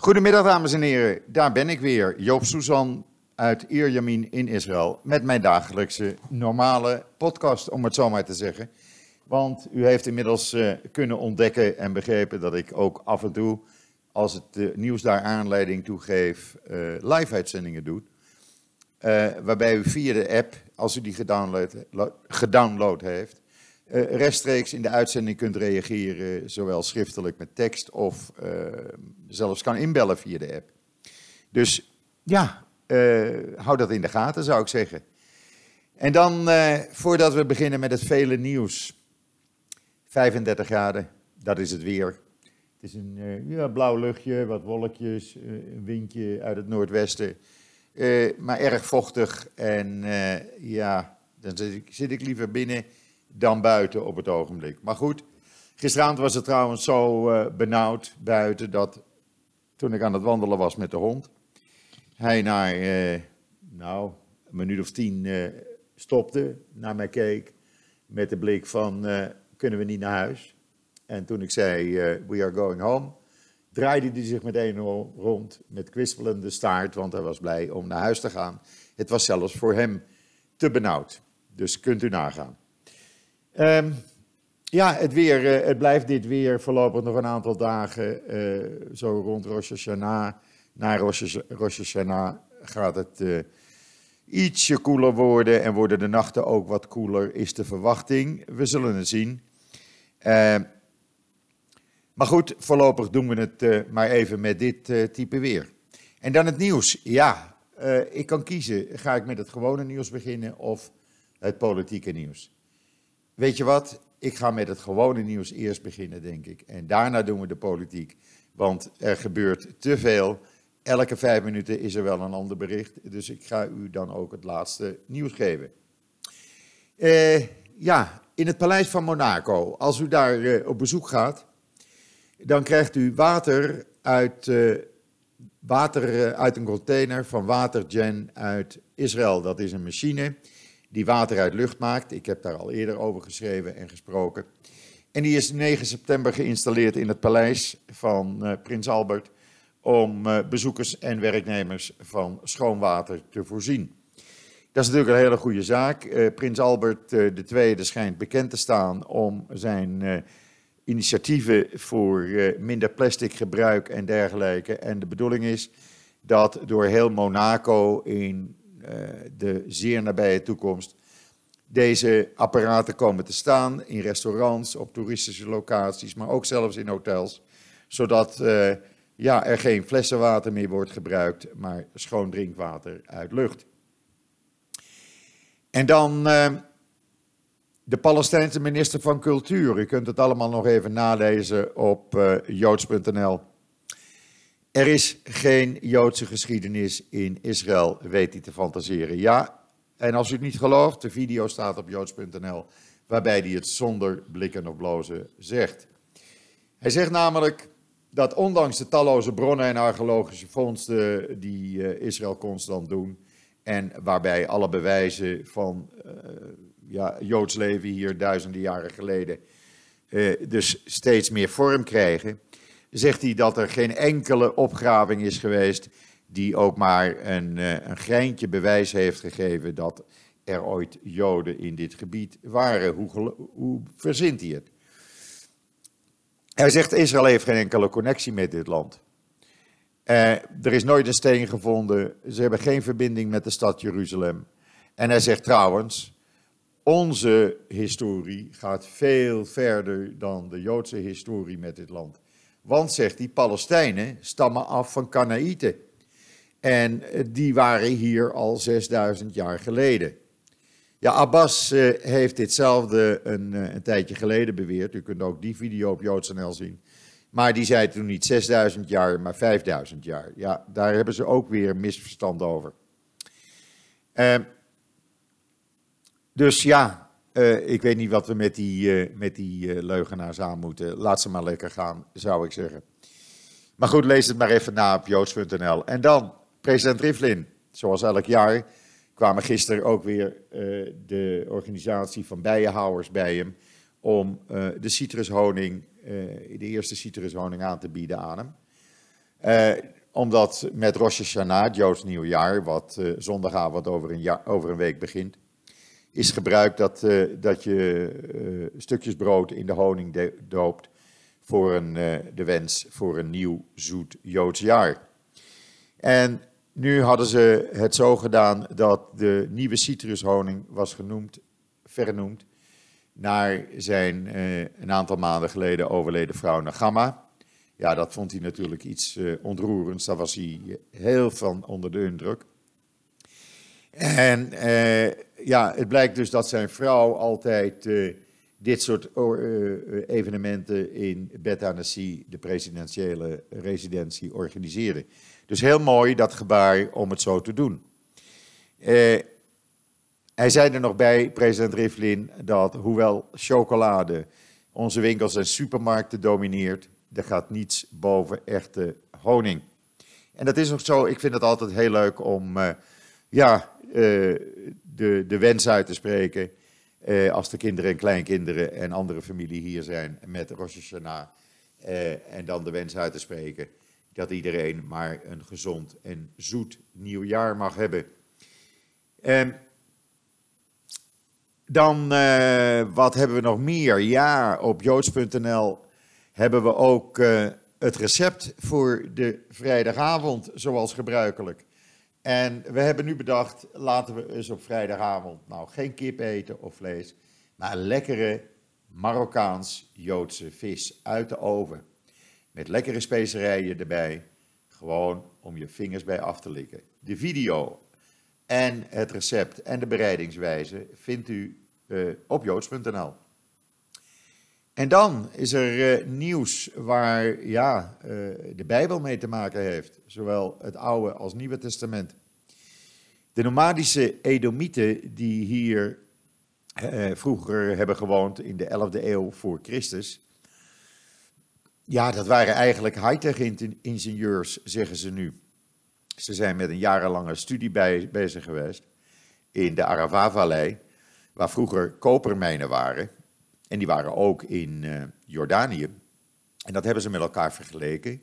Goedemiddag dames en heren, daar ben ik weer, Joop Suzan uit Ierjamin in Israël met mijn dagelijkse normale podcast, om het zo maar te zeggen. Want u heeft inmiddels uh, kunnen ontdekken en begrepen dat ik ook af en toe, als het uh, nieuws daar aanleiding toe geeft, uh, live-uitzendingen doe. waarbij u via de app, als u die gedownload, gedownload heeft, rechtstreeks in de uitzending kunt reageren, zowel schriftelijk met tekst of zelfs kan inbellen via de app. Dus ja, hou dat in de gaten zou ik zeggen. En dan, voordat we beginnen met het vele nieuws 35 graden, dat is het weer. Het is een blauw luchtje, wat wolkjes, een windje uit het noordwesten. Maar erg vochtig en ja, dan zit ik, liever binnen dan buiten op het ogenblik. Maar goed, gisteravond was het trouwens zo benauwd buiten dat toen ik aan het wandelen was met de hond, hij naar, nou, een minuut of tien stopte, naar mij keek met de blik van kunnen we niet naar huis? En toen ik zei, we are going home, draaide hij zich meteen rond met kwispelende staart, want hij was blij om naar huis te gaan. Het was zelfs voor hem te benauwd. Dus kunt u nagaan. Um, ja, het weer, uh, het blijft dit weer voorlopig nog een aantal dagen, uh, zo rond Rosh Hashanah. Na Rosh, Hashanah gaat het ietsje koeler worden en worden de nachten ook wat koeler, is de verwachting. We zullen het zien. Uh, maar goed, voorlopig doen we het maar even met dit type weer. En dan het nieuws. Ja, ik kan kiezen. Ga ik met het gewone nieuws beginnen of het politieke nieuws? Weet je wat? Ik ga met het gewone nieuws eerst beginnen, denk ik. En daarna doen we de politiek. Want er gebeurt te veel. Elke vijf minuten is er wel een ander bericht. Dus ik ga u dan ook het laatste nieuws geven. ja, in het paleis van Monaco. Als u daar uh, op bezoek gaat, dan krijgt u water uit, uh, water, uit een container van Watergen uit Israël. Dat is een machine die water uit lucht maakt. Ik heb daar al eerder over geschreven en gesproken. En die is 9 september geïnstalleerd in het paleis van Prins Albert om bezoekers en werknemers van schoon water te voorzien. Dat is natuurlijk een hele goede zaak. Uh, Prins Albert II schijnt bekend te staan om zijn initiatieven voor minder plastic gebruik en dergelijke. En de bedoeling is dat door heel Monaco in de zeer nabije toekomst deze apparaten komen te staan in restaurants, op toeristische locaties, maar ook zelfs in hotels. Zodat ja, er geen flessenwater meer wordt gebruikt, maar schoon drinkwater uit lucht. En dan uh, de Palestijnse minister van Cultuur. U kunt het allemaal nog even nalezen op joods.nl. Er is geen Joodse geschiedenis in Israël, weet hij te fantaseren. Ja, en als u het niet gelooft, de video staat op joods.nl, waarbij hij het zonder blikken of blozen zegt. Hij zegt namelijk dat ondanks de talloze bronnen en archeologische vondsten die uh, Israël constant doen, en waarbij alle bewijzen van uh, ja, Joods leven hier duizenden jaren geleden uh, dus steeds meer vorm krijgen, zegt hij dat er geen enkele opgraving is geweest die ook maar een, uh, een greintje bewijs heeft gegeven dat er ooit Joden in dit gebied waren. Hoe, hoe verzint hij het? Hij zegt Israël heeft geen enkele connectie met dit land. Uh, er is nooit een steen gevonden. Ze hebben geen verbinding met de stad Jeruzalem. En hij zegt trouwens, onze historie gaat veel verder dan de Joodse historie met dit land. Want, zegt hij, Palestijnen stammen af van Kanaïten. En eh, die waren hier al 6000 jaar geleden. Ja, Abbas uh, heeft ditzelfde een, een, tijdje geleden beweerd. U kunt ook die video op JoodsNL zien. Maar die zei toen niet 6000 jaar, maar 5000 jaar. Ja, daar hebben ze ook weer misverstand over. Uh, dus ja, uh, ik weet niet wat we met die, uh, met die leugenaars aan moeten. Laat ze maar lekker gaan, zou ik zeggen. Maar goed, lees het maar even na op joods.nl. En dan, president Rivlin, zoals elk jaar, kwamen gisteren ook weer de organisatie van bijenhouders bij hem om de citrushoning de eerste citrushoning aan te bieden aan hem. Omdat met Rosh Hashanah, Joods nieuwjaar, wat zondagavond over een, jaar, over een week begint, is gebruikt dat, uh, dat je stukjes brood in de honing doopt voor een, de wens voor een nieuw zoet Joods jaar. En nu hadden ze het zo gedaan dat de nieuwe citrushoning was genoemd, vernoemd naar zijn een aantal maanden geleden overleden vrouw Nagama. Ja, dat vond hij natuurlijk iets ontroerends. Daar was hij heel van onder de indruk. En ja, het blijkt dus dat zijn vrouw altijd dit soort evenementen in Bet de presidentiële residentie, organiseerde. Dus heel mooi dat gebaar om het zo te doen. Hij zei er nog bij, president Rivlin, dat hoewel chocolade onze winkels en supermarkten domineert, er gaat niets boven echte honing. En dat is ook zo, ik vind het altijd heel leuk om ja, de, de wens uit te spreken. Uh, als de kinderen en kleinkinderen en andere familie hier zijn met Rosh Hashanah. en dan de wens uit te spreken dat iedereen maar een gezond en zoet nieuwjaar mag hebben. Um, dan, uh, wat hebben we nog meer? Ja, op joods.nl hebben we ook uh, het recept voor de vrijdagavond, zoals gebruikelijk. En we hebben nu bedacht, laten we eens op vrijdagavond nou geen kip eten of vlees, maar lekkere Marokkaans-Joodse vis uit de oven. Met lekkere specerijen erbij, gewoon om je vingers bij af te likken. De video en het recept en de bereidingswijze vindt u uh, op joods.nl. En dan is er uh, nieuws waar ja, uh, de Bijbel mee te maken heeft, zowel het Oude als Nieuwe Testament. De nomadische Edomieten die hier vroeger hebben gewoond in de 11e eeuw voor Christus, ja, dat waren eigenlijk high-tech ingenieurs, zeggen ze nu. Ze zijn met een jarenlange studie bij, bezig geweest in de Arava-vallei waar vroeger kopermijnen waren. En die waren ook in uh, Jordanië. En dat hebben ze met elkaar vergeleken.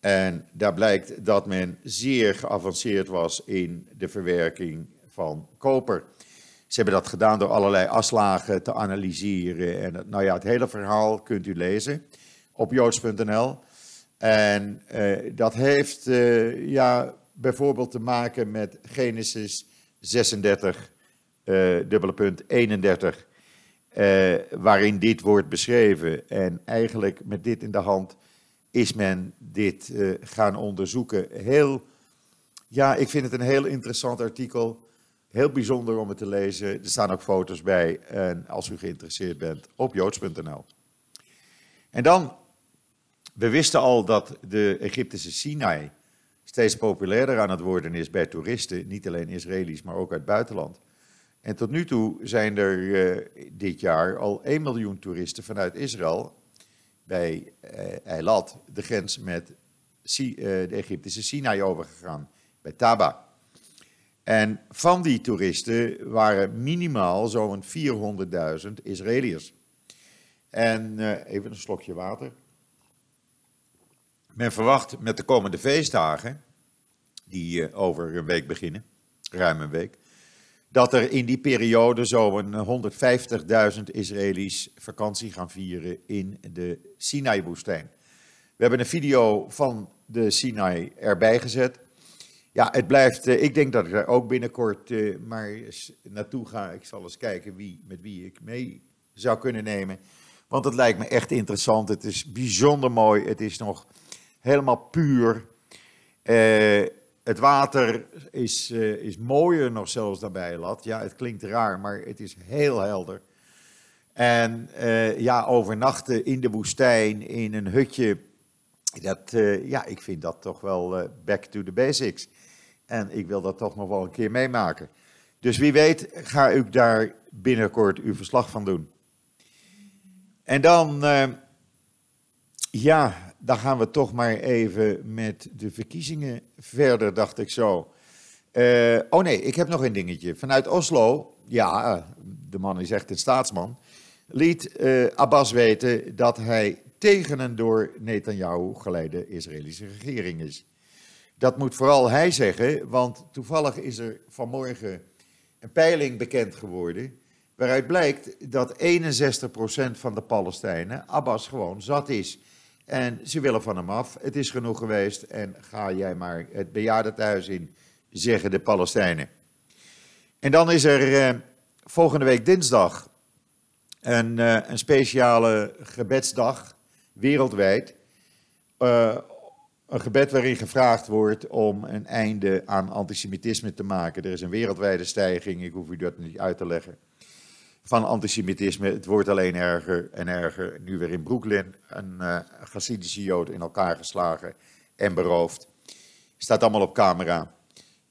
En daar blijkt dat men zeer geavanceerd was in de verwerking van koper. Ze hebben dat gedaan door allerlei afslagen te analyseren. En nou ja, het hele verhaal kunt u lezen op joods.nl. En uh, dat heeft uh, ja, bijvoorbeeld te maken met Genesis 36, uh, dubbele punt 31, eh, waarin dit wordt beschreven. En eigenlijk met dit in de hand is men dit uh, gaan onderzoeken. Heel, ja, ik vind het een heel interessant artikel. Heel bijzonder om het te lezen. Er staan ook foto's bij. En als u geïnteresseerd bent, op joods.nl. En dan, we wisten al dat de Egyptische Sinai steeds populairder aan het worden is bij toeristen. Niet alleen Israëli's, maar ook uit het buitenland. En tot nu toe zijn er uh, dit jaar al 1 miljoen toeristen vanuit Israël bij uh, Eilat, de grens met uh, de Egyptische Sinai overgegaan, bij Taba. En van die toeristen waren minimaal zo'n 400.000 Israëliërs. En even een slokje water. Men verwacht met de komende feestdagen, die over een week beginnen, ruim een week, dat er in die periode zo'n 150.000 Israëli's vakantie gaan vieren in de Sinai-woestijn. We hebben een video van de Sinai erbij gezet. Ja, het blijft, eh, ik denk dat ik er ook binnenkort uh, maar eens naartoe ga. Ik zal eens kijken wie, met wie ik mee zou kunnen nemen. Want het lijkt me echt interessant. Het is bijzonder mooi. Het is nog helemaal puur. Uh, het water is, uh, is mooier nog zelfs daarbij lat. Ja, het klinkt raar, maar het is heel helder. En uh, ja, overnachten in de woestijn, in een hutje, dat, uh, ja, ik vind dat toch wel back to the basics. En ik wil dat toch nog wel een keer meemaken. Dus wie weet ga ik daar binnenkort uw verslag van doen. En dan, ja, dan gaan we toch maar even met de verkiezingen verder, dacht ik zo. Uh, oh nee, ik heb nog een dingetje. Vanuit Oslo, ja, de man is echt een staatsman, liet uh, Abbas weten dat hij tegen een door Netanyahu geleide Israëlische regering is. Dat moet vooral hij zeggen, want toevallig is er vanmorgen een peiling bekend geworden. waaruit blijkt dat 61% van de Palestijnen Abbas gewoon zat is. En ze willen van hem af. Het is genoeg geweest en ga jij maar het bejaardentehuis in, zeggen de Palestijnen. En dan is er eh, volgende week dinsdag een, eh, een speciale gebedsdag wereldwijd. Uh, een gebed waarin gevraagd wordt om een einde aan antisemitisme te maken. Er is een wereldwijde stijging, ik hoef u dat niet uit te leggen, van antisemitisme. Het wordt alleen erger en erger. Nu weer in Brooklyn een uh, Hasidische Jood in elkaar geslagen en beroofd. Staat allemaal op camera.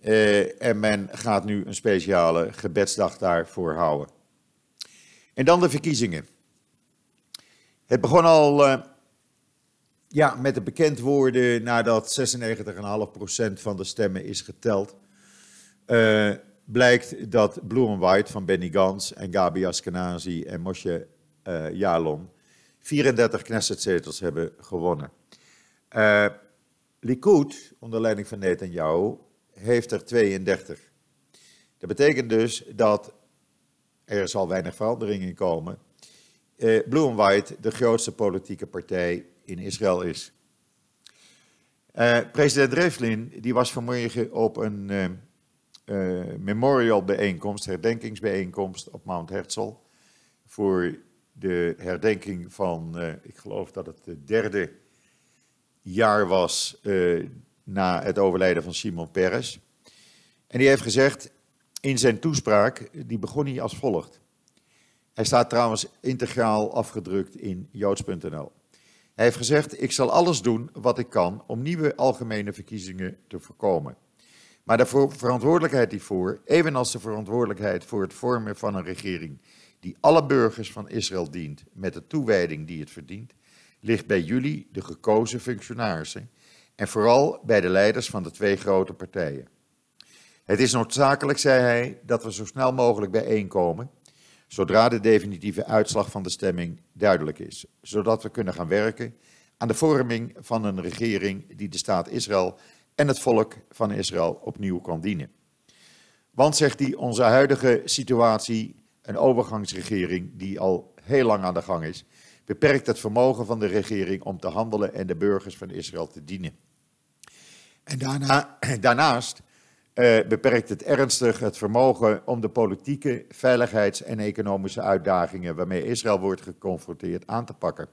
Uh, en men gaat nu een speciale gebedsdag daarvoor houden. En dan de verkiezingen. Het begon al uh, ja, met de bekend worden nadat 96,5% van de stemmen is geteld. Blijkt dat Blue and White van Benny Gans en Gabi Askenazi en Moshe uh, Yalon 34 Knessetzetels hebben gewonnen. Uh, Likud, onder leiding van Netanyahu, heeft er 32. Dat betekent dus dat er zal weinig verandering in komen. Uh, Blue and White de grootste politieke partij in Israël is. Uh, president Rivlin die was vanmorgen op een memorial bijeenkomst, herdenkingsbijeenkomst op Mount Herzl. Voor de herdenking van, ik geloof dat het het derde jaar was na het overlijden van Simon Peres. En die heeft gezegd in zijn toespraak, die begon hij als volgt. Hij staat trouwens integraal afgedrukt in joods.nl. Hij heeft gezegd: Ik zal alles doen wat ik kan om nieuwe algemene verkiezingen te voorkomen. Maar de verantwoordelijkheid hiervoor, evenals de verantwoordelijkheid voor het vormen van een regering die alle burgers van Israël dient met de toewijding die het verdient, ligt bij jullie, de gekozen functionarissen, en vooral bij de leiders van de twee grote partijen. Het is noodzakelijk, zei hij, dat we zo snel mogelijk bijeenkomen zodra de definitieve uitslag van de stemming duidelijk is, zodat we kunnen gaan werken aan de vorming van een regering die de staat Israël en het volk van Israël opnieuw kan dienen. Want, zegt hij, onze huidige situatie, een overgangsregering die al heel lang aan de gang is, beperkt het vermogen van de regering om te handelen en de burgers van Israël te dienen. En daarna, daarnaast uh, beperkt het ernstig het vermogen om de politieke, veiligheids- en economische uitdagingen waarmee Israël wordt geconfronteerd aan te pakken.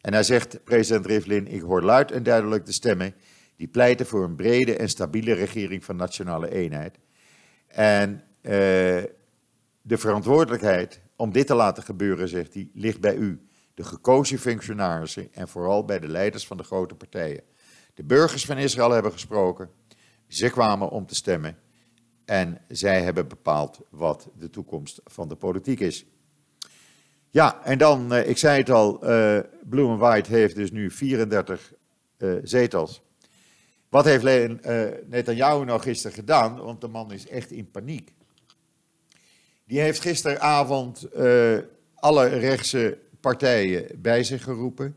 En hij zegt, president Rivlin, ik hoor luid en duidelijk de stemmen die pleiten voor een brede en stabiele regering van nationale eenheid. En uh, de verantwoordelijkheid om dit te laten gebeuren, zegt hij, ligt bij u, de gekozen functionarissen en vooral bij de leiders van de grote partijen. De burgers van Israël hebben gesproken. Ze kwamen om te stemmen en zij hebben bepaald wat de toekomst van de politiek is. Ja, en dan, eh, ik zei het al, uh, Blue and White heeft dus nu 34 uh, eh, zetels. Wat heeft uh, Netanyahu nou gisteren gedaan? Want de man is echt in paniek. Die heeft gisteravond alle rechtse partijen bij zich geroepen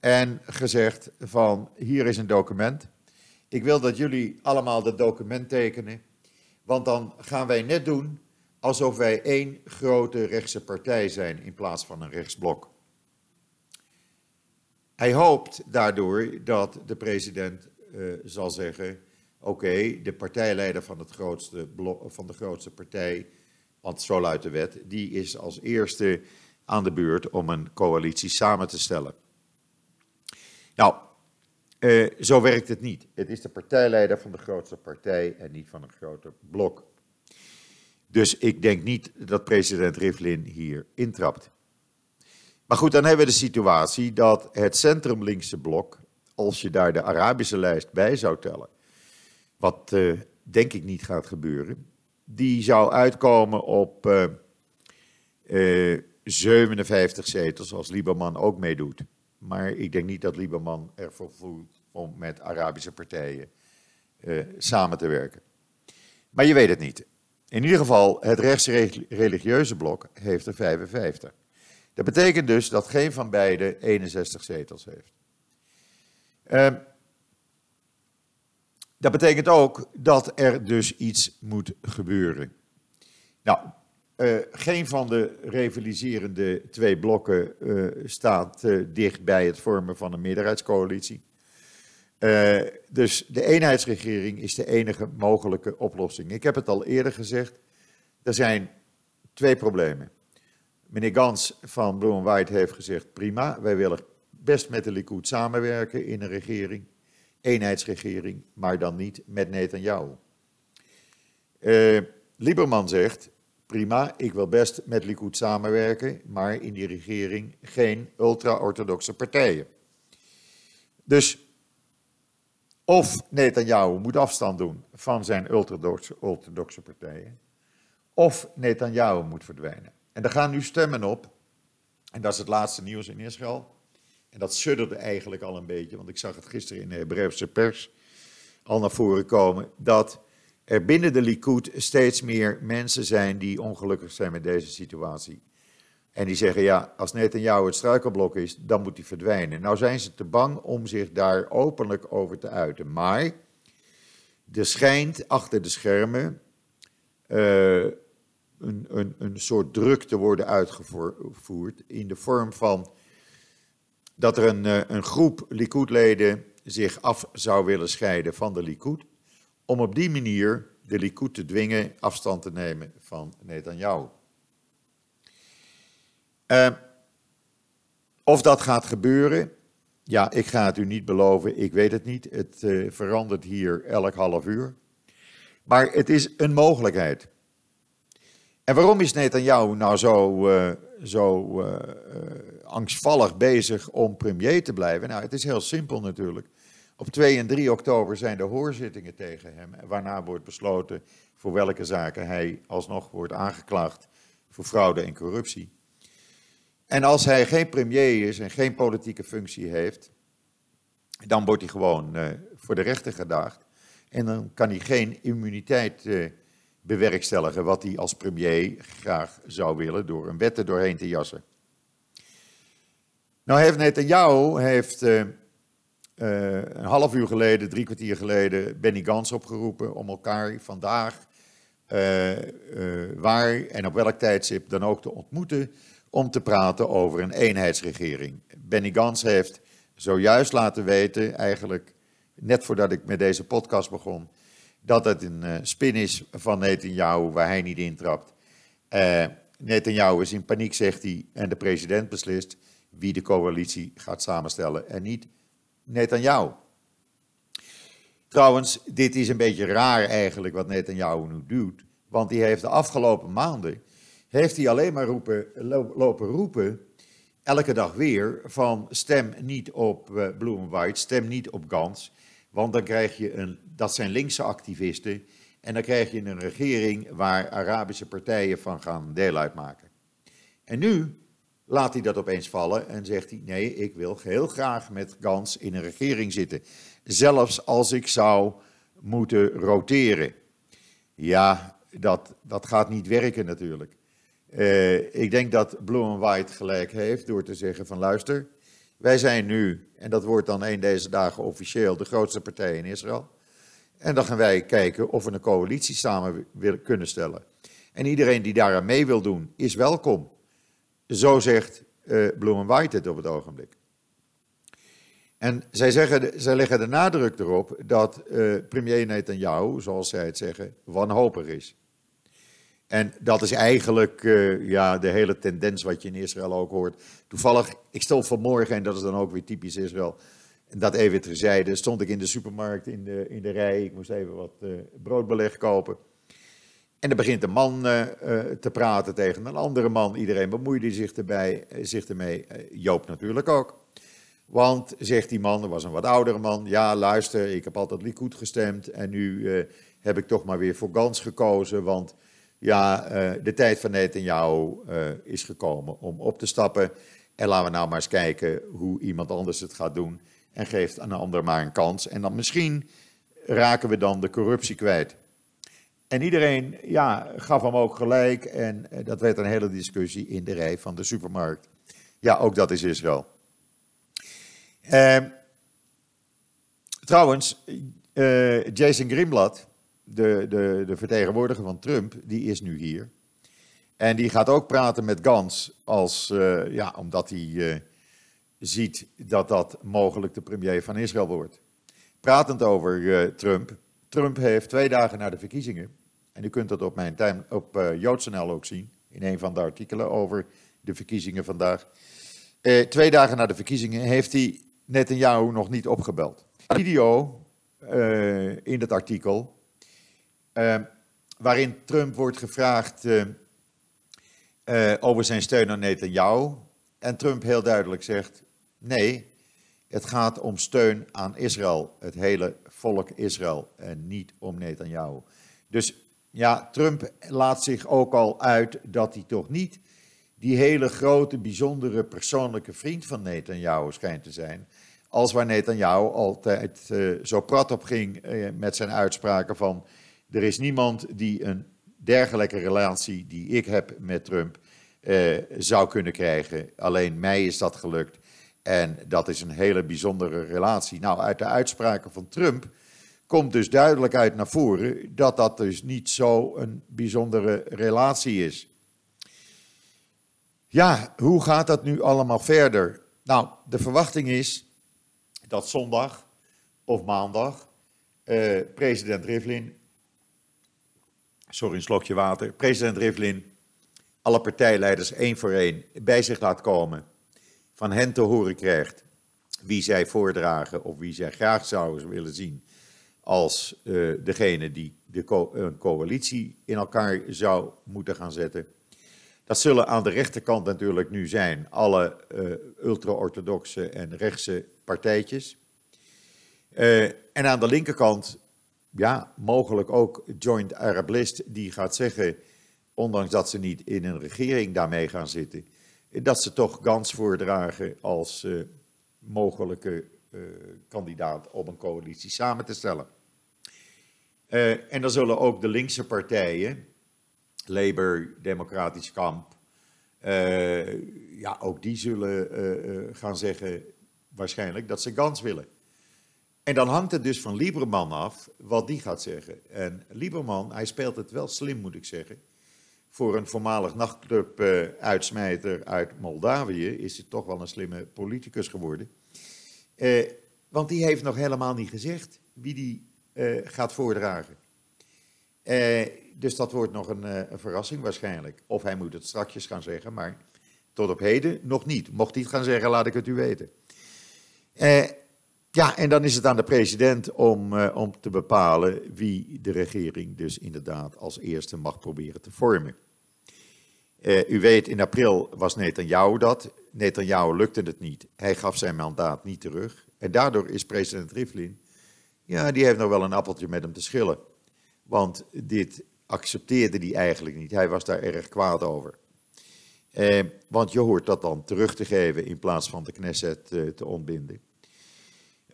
en gezegd van hier is een document. Ik wil dat jullie allemaal dat document tekenen, want dan gaan wij net doen alsof wij één grote rechtse partij zijn in plaats van een rechtsblok. Hij hoopt daardoor dat de president uh, zal zeggen: oké, de partijleider van, het grootste blok, van de grootste partij, want zo luidt de wet, die is als eerste aan de beurt om een coalitie samen te stellen. Nou, uh, zo werkt het niet. Het is de partijleider van de grootste partij en niet van een groter blok. Dus ik denk niet dat president Rivlin hier intrapt. Maar goed, dan hebben we de situatie dat het centrumlinkse blok, als je daar de Arabische lijst bij zou tellen, wat uh, denk ik niet gaat gebeuren, die zou uitkomen op uh, 57 zetels als Lieberman ook meedoet. Maar ik denk niet dat Lieberman ervoor voelt om met Arabische partijen samen te werken. Maar je weet het niet. In ieder geval, het rechtsreligieuze blok heeft er 55. Dat betekent dus dat geen van beiden 61 zetels heeft. Uh, dat betekent ook dat er dus iets moet gebeuren. Nou, uh, geen van de rivaliserende twee blokken uh, staat uh, dicht bij het vormen van een meerderheidscoalitie. dus de eenheidsregering is de enige mogelijke oplossing. Ik heb het al eerder gezegd, er zijn twee problemen. Meneer Gans van Blue White heeft gezegd, prima, wij willen best met de Likud samenwerken in een regering eenheidsregering, maar dan niet met Netanyahu. Uh, Lieberman zegt, prima, ik wil best met Likud samenwerken, maar in die regering geen ultra-orthodoxe partijen. Dus of Netanyahu moet afstand doen van zijn ultra-orthodoxe partijen, of Netanyahu moet verdwijnen. En daar gaan nu stemmen op, en dat is het laatste nieuws in Israël, en dat sudderde eigenlijk al een beetje, want ik zag het gisteren in de Hebreeuwse pers al naar voren komen, dat er binnen de Likud steeds meer mensen zijn die ongelukkig zijn met deze situatie. En die zeggen, ja, als Netanyahu het struikelblok is, dan moet hij verdwijnen. Nou zijn ze te bang om zich daar openlijk over te uiten. Maar er schijnt achter de schermen uh, een, een, een soort druk te worden uitgevoerd in de vorm van dat er een, eh, een groep Likud-leden zich af zou willen scheiden van de Likud, om op die manier de Likud te dwingen afstand te nemen van Netanyahu. Uh, of dat gaat gebeuren, ja, ik ga het u niet beloven, ik weet het niet. Het uh, verandert hier elk half uur. Maar het is een mogelijkheid. En waarom is Netanyahu nou zo, uh, zo uh, angstvallig bezig om premier te blijven? Nou, het is heel simpel natuurlijk. Op 2 en 3 oktober zijn er hoorzittingen tegen hem, waarna wordt besloten voor welke zaken hij alsnog wordt aangeklaagd voor fraude en corruptie. En als hij geen premier is en geen politieke functie heeft, dan wordt hij gewoon voor de rechter gedaagd. En dan kan hij geen immuniteit bewerkstelligen wat hij als premier graag zou willen door een wet er doorheen te jassen. Nou heeft Netanyahu heeft, uh, uh, een half uur geleden, drie kwartier geleden, Benny Gans opgeroepen om elkaar vandaag, uh, waar en op welk tijdstip dan ook te ontmoeten, om te praten over een eenheidsregering. Benny Gans heeft zojuist laten weten, eigenlijk net voordat ik met deze podcast begon, dat het een uh, spin is van Netanyahu waar hij niet intrapt. Uh, Netanyahu is in paniek, zegt hij, en de president beslist wie de coalitie gaat samenstellen en niet Netanyahu. Trouwens, dit is een beetje raar eigenlijk wat Netanyahu nu doet, want hij heeft de afgelopen maanden heeft hij alleen maar roepen, lopen roepen, elke dag weer, van stem niet op uh, Blue White, stem niet op Gans, want dan krijg je een, dat zijn linkse activisten, en dan krijg je een regering waar Arabische partijen van gaan deel uitmaken. En nu laat hij dat opeens vallen en zegt hij: Nee, ik wil heel graag met Gans in een regering zitten. Zelfs als ik zou moeten roteren. Ja, dat, dat gaat niet werken natuurlijk. Uh, ik denk dat Blue White gelijk heeft door te zeggen: van luister, wij zijn nu, en dat wordt dan een deze dagen officieel, de grootste partij in Israël. En dan gaan wij kijken of we een coalitie samen willen kunnen stellen. En iedereen die daaraan mee wil doen, is welkom. Zo zegt uh, Bloem White het op het ogenblik. En zij, zeggen, zij leggen de nadruk erop dat uh, premier Netanyahu, zoals zij het zeggen, wanhopig is. En dat is eigenlijk uh, ja, de hele tendens wat je in Israël ook hoort. Toevallig, ik stond vanmorgen, en dat is dan ook weer typisch Israël, dat even terzijde, stond ik in de supermarkt in de, in de rij. Ik moest even wat uh, broodbeleg kopen. En er begint een man uh, te praten tegen een andere man. Iedereen bemoeide zich, erbij, zich ermee. Joop natuurlijk ook. Want, zegt die man, er was een wat oudere man. Ja, luister, ik heb altijd Likud gestemd. En nu heb ik toch maar weer voor Gans gekozen. Want ja, de tijd van Netanyahu is gekomen om op te stappen. En laten we nou maar eens kijken hoe iemand anders het gaat doen en geeft een ander maar een kans. En dan misschien raken we dan de corruptie kwijt. En iedereen ja, gaf hem ook gelijk en eh, dat werd een hele discussie in de rij van de supermarkt. Ja, ook dat is Israël. Ehm, trouwens, uh, Jason Greenblatt, de, de, de vertegenwoordiger van Trump, die is nu hier. En die gaat ook praten met Gans, als, uh, ja, omdat hij uh, ziet dat dat mogelijk de premier van Israël wordt. Pratend over Trump. Trump heeft twee dagen na de verkiezingen, en u kunt dat op mijn time, op JoodsNL ook zien, in een van de artikelen over de verkiezingen vandaag. twee dagen na de verkiezingen heeft hij Netanyahu nog niet opgebeld. Video in het artikel, uh, waarin Trump wordt gevraagd uh, over zijn steun aan Netanyahu. En Trump heel duidelijk zegt: nee, het gaat om steun aan Israël, het hele volk Israël, en niet om Netanyahu. Dus ja, Trump laat zich ook al uit dat hij toch niet die hele grote, bijzondere persoonlijke vriend van Netanyahu schijnt te zijn als waar Netanyahu altijd uh, zo prat op ging met zijn uitspraken van er is niemand die een dergelijke relatie die ik heb met Trump uh, zou kunnen krijgen. Alleen mij is dat gelukt en dat is een hele bijzondere relatie. Nou, uit de uitspraken van Trump komt dus duidelijk uit naar voren dat dat dus niet zo een bijzondere relatie is. Ja, hoe gaat dat nu allemaal verder? Nou, de verwachting is dat zondag of maandag uh, president Rivlin, sorry een slokje water, president Rivlin alle partijleiders één voor één bij zich laat komen, van hen te horen krijgt wie zij voordragen of wie zij graag zouden willen zien als uh, degene die de een coalitie in elkaar zou moeten gaan zetten. Dat zullen aan de rechterkant natuurlijk nu zijn alle uh, ultra-orthodoxe en rechtse partijtjes. Uh, en aan de linkerkant, ja, mogelijk ook Joint Arab List, die gaat zeggen, ondanks dat ze niet in een regering daarmee gaan zitten, dat ze toch Gans voordragen als uh, mogelijke uh, kandidaat om een coalitie samen te stellen. en dan zullen ook de linkse partijen, Labour, Democratisch Kamp, ja, ook die zullen gaan zeggen waarschijnlijk dat ze Gans willen. En dan hangt het dus van Lieberman af wat die gaat zeggen. En Lieberman, hij speelt het wel slim, moet ik zeggen. Voor een voormalig nachtclub-uitsmijter uit Moldavië is het toch wel een slimme politicus geworden. Eh, want die heeft nog helemaal niet gezegd wie die eh, gaat voordragen. Eh, dus dat wordt nog een, een, verrassing waarschijnlijk. Of hij moet het strakjes gaan zeggen, maar tot op heden nog niet. Mocht hij het gaan zeggen, laat ik het u weten. Eh, ja, en dan is het aan de president om, uh, om te bepalen wie de regering dus inderdaad als eerste mag proberen te vormen. Uh, u weet, in april was Netanyahu dat. Netanyahu lukte het niet. Hij gaf zijn mandaat niet terug. En daardoor is president Rivlin, ja, die heeft nog wel een appeltje met hem te schillen. Want dit accepteerde hij eigenlijk niet. Hij was daar erg kwaad over. Uh, want je hoort dat dan terug te geven in plaats van de Knesset te ontbinden.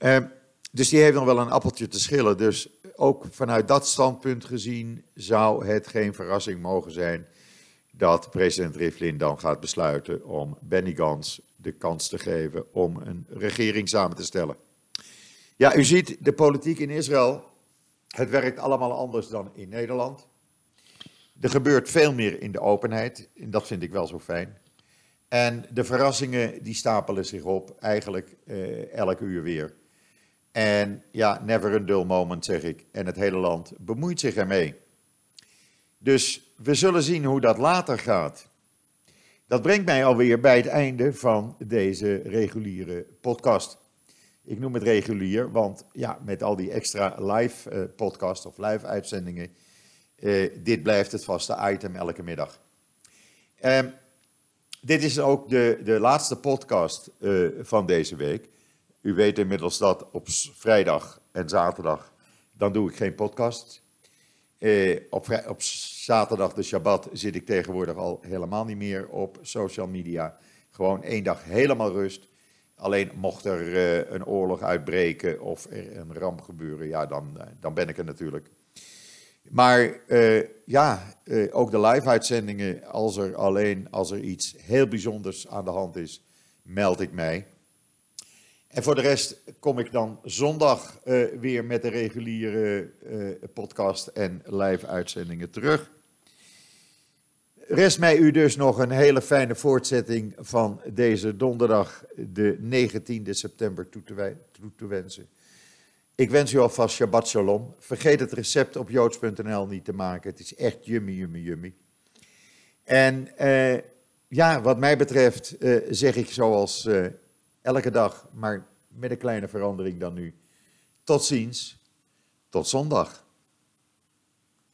Uh, dus die heeft nog wel een appeltje te schillen. Dus ook vanuit dat standpunt gezien zou het geen verrassing mogen zijn dat president Rivlin dan gaat besluiten om Benny Gans de kans te geven om een regering samen te stellen. Ja, u ziet de politiek in Israël, het werkt allemaal anders dan in Nederland. Er gebeurt veel meer in de openheid en dat vind ik wel zo fijn. En de verrassingen die stapelen zich op eigenlijk eh, elk uur weer. En ja, never a dull moment zeg ik. En het hele land bemoeit zich ermee. Dus we zullen zien hoe dat later gaat. Dat brengt mij alweer bij het einde van deze reguliere podcast. Ik noem het regulier, want ja, met al die extra live uh, podcast of live uitzendingen, uh, dit blijft het vaste item elke middag. Uh, dit is ook de, de laatste podcast uh, van deze week. U weet inmiddels dat op vrijdag en zaterdag, dan doe ik geen podcast. Eh, op, op, zaterdag, de Shabbat, zit ik tegenwoordig al helemaal niet meer op social media. Gewoon één dag helemaal rust. Alleen mocht er uh, een oorlog uitbreken of er een ramp gebeuren, ja, dan, uh, dan ben ik er natuurlijk. Maar uh, ja, ook de live-uitzendingen, als er alleen als er iets heel bijzonders aan de hand is, meld ik mij. En voor de rest kom ik dan zondag uh, weer met de reguliere uh, podcast en live uitzendingen terug. Rest mij u dus nog een hele fijne voortzetting van deze donderdag, de 19e september, toe te, wensen. Ik wens u alvast Shabbat Shalom. Vergeet het recept op joods.nl niet te maken. Het is echt yummy, yummy, yummy. En uh, ja, wat mij betreft zeg ik zoals elke dag, maar met een kleine verandering dan nu. Tot ziens, tot zondag.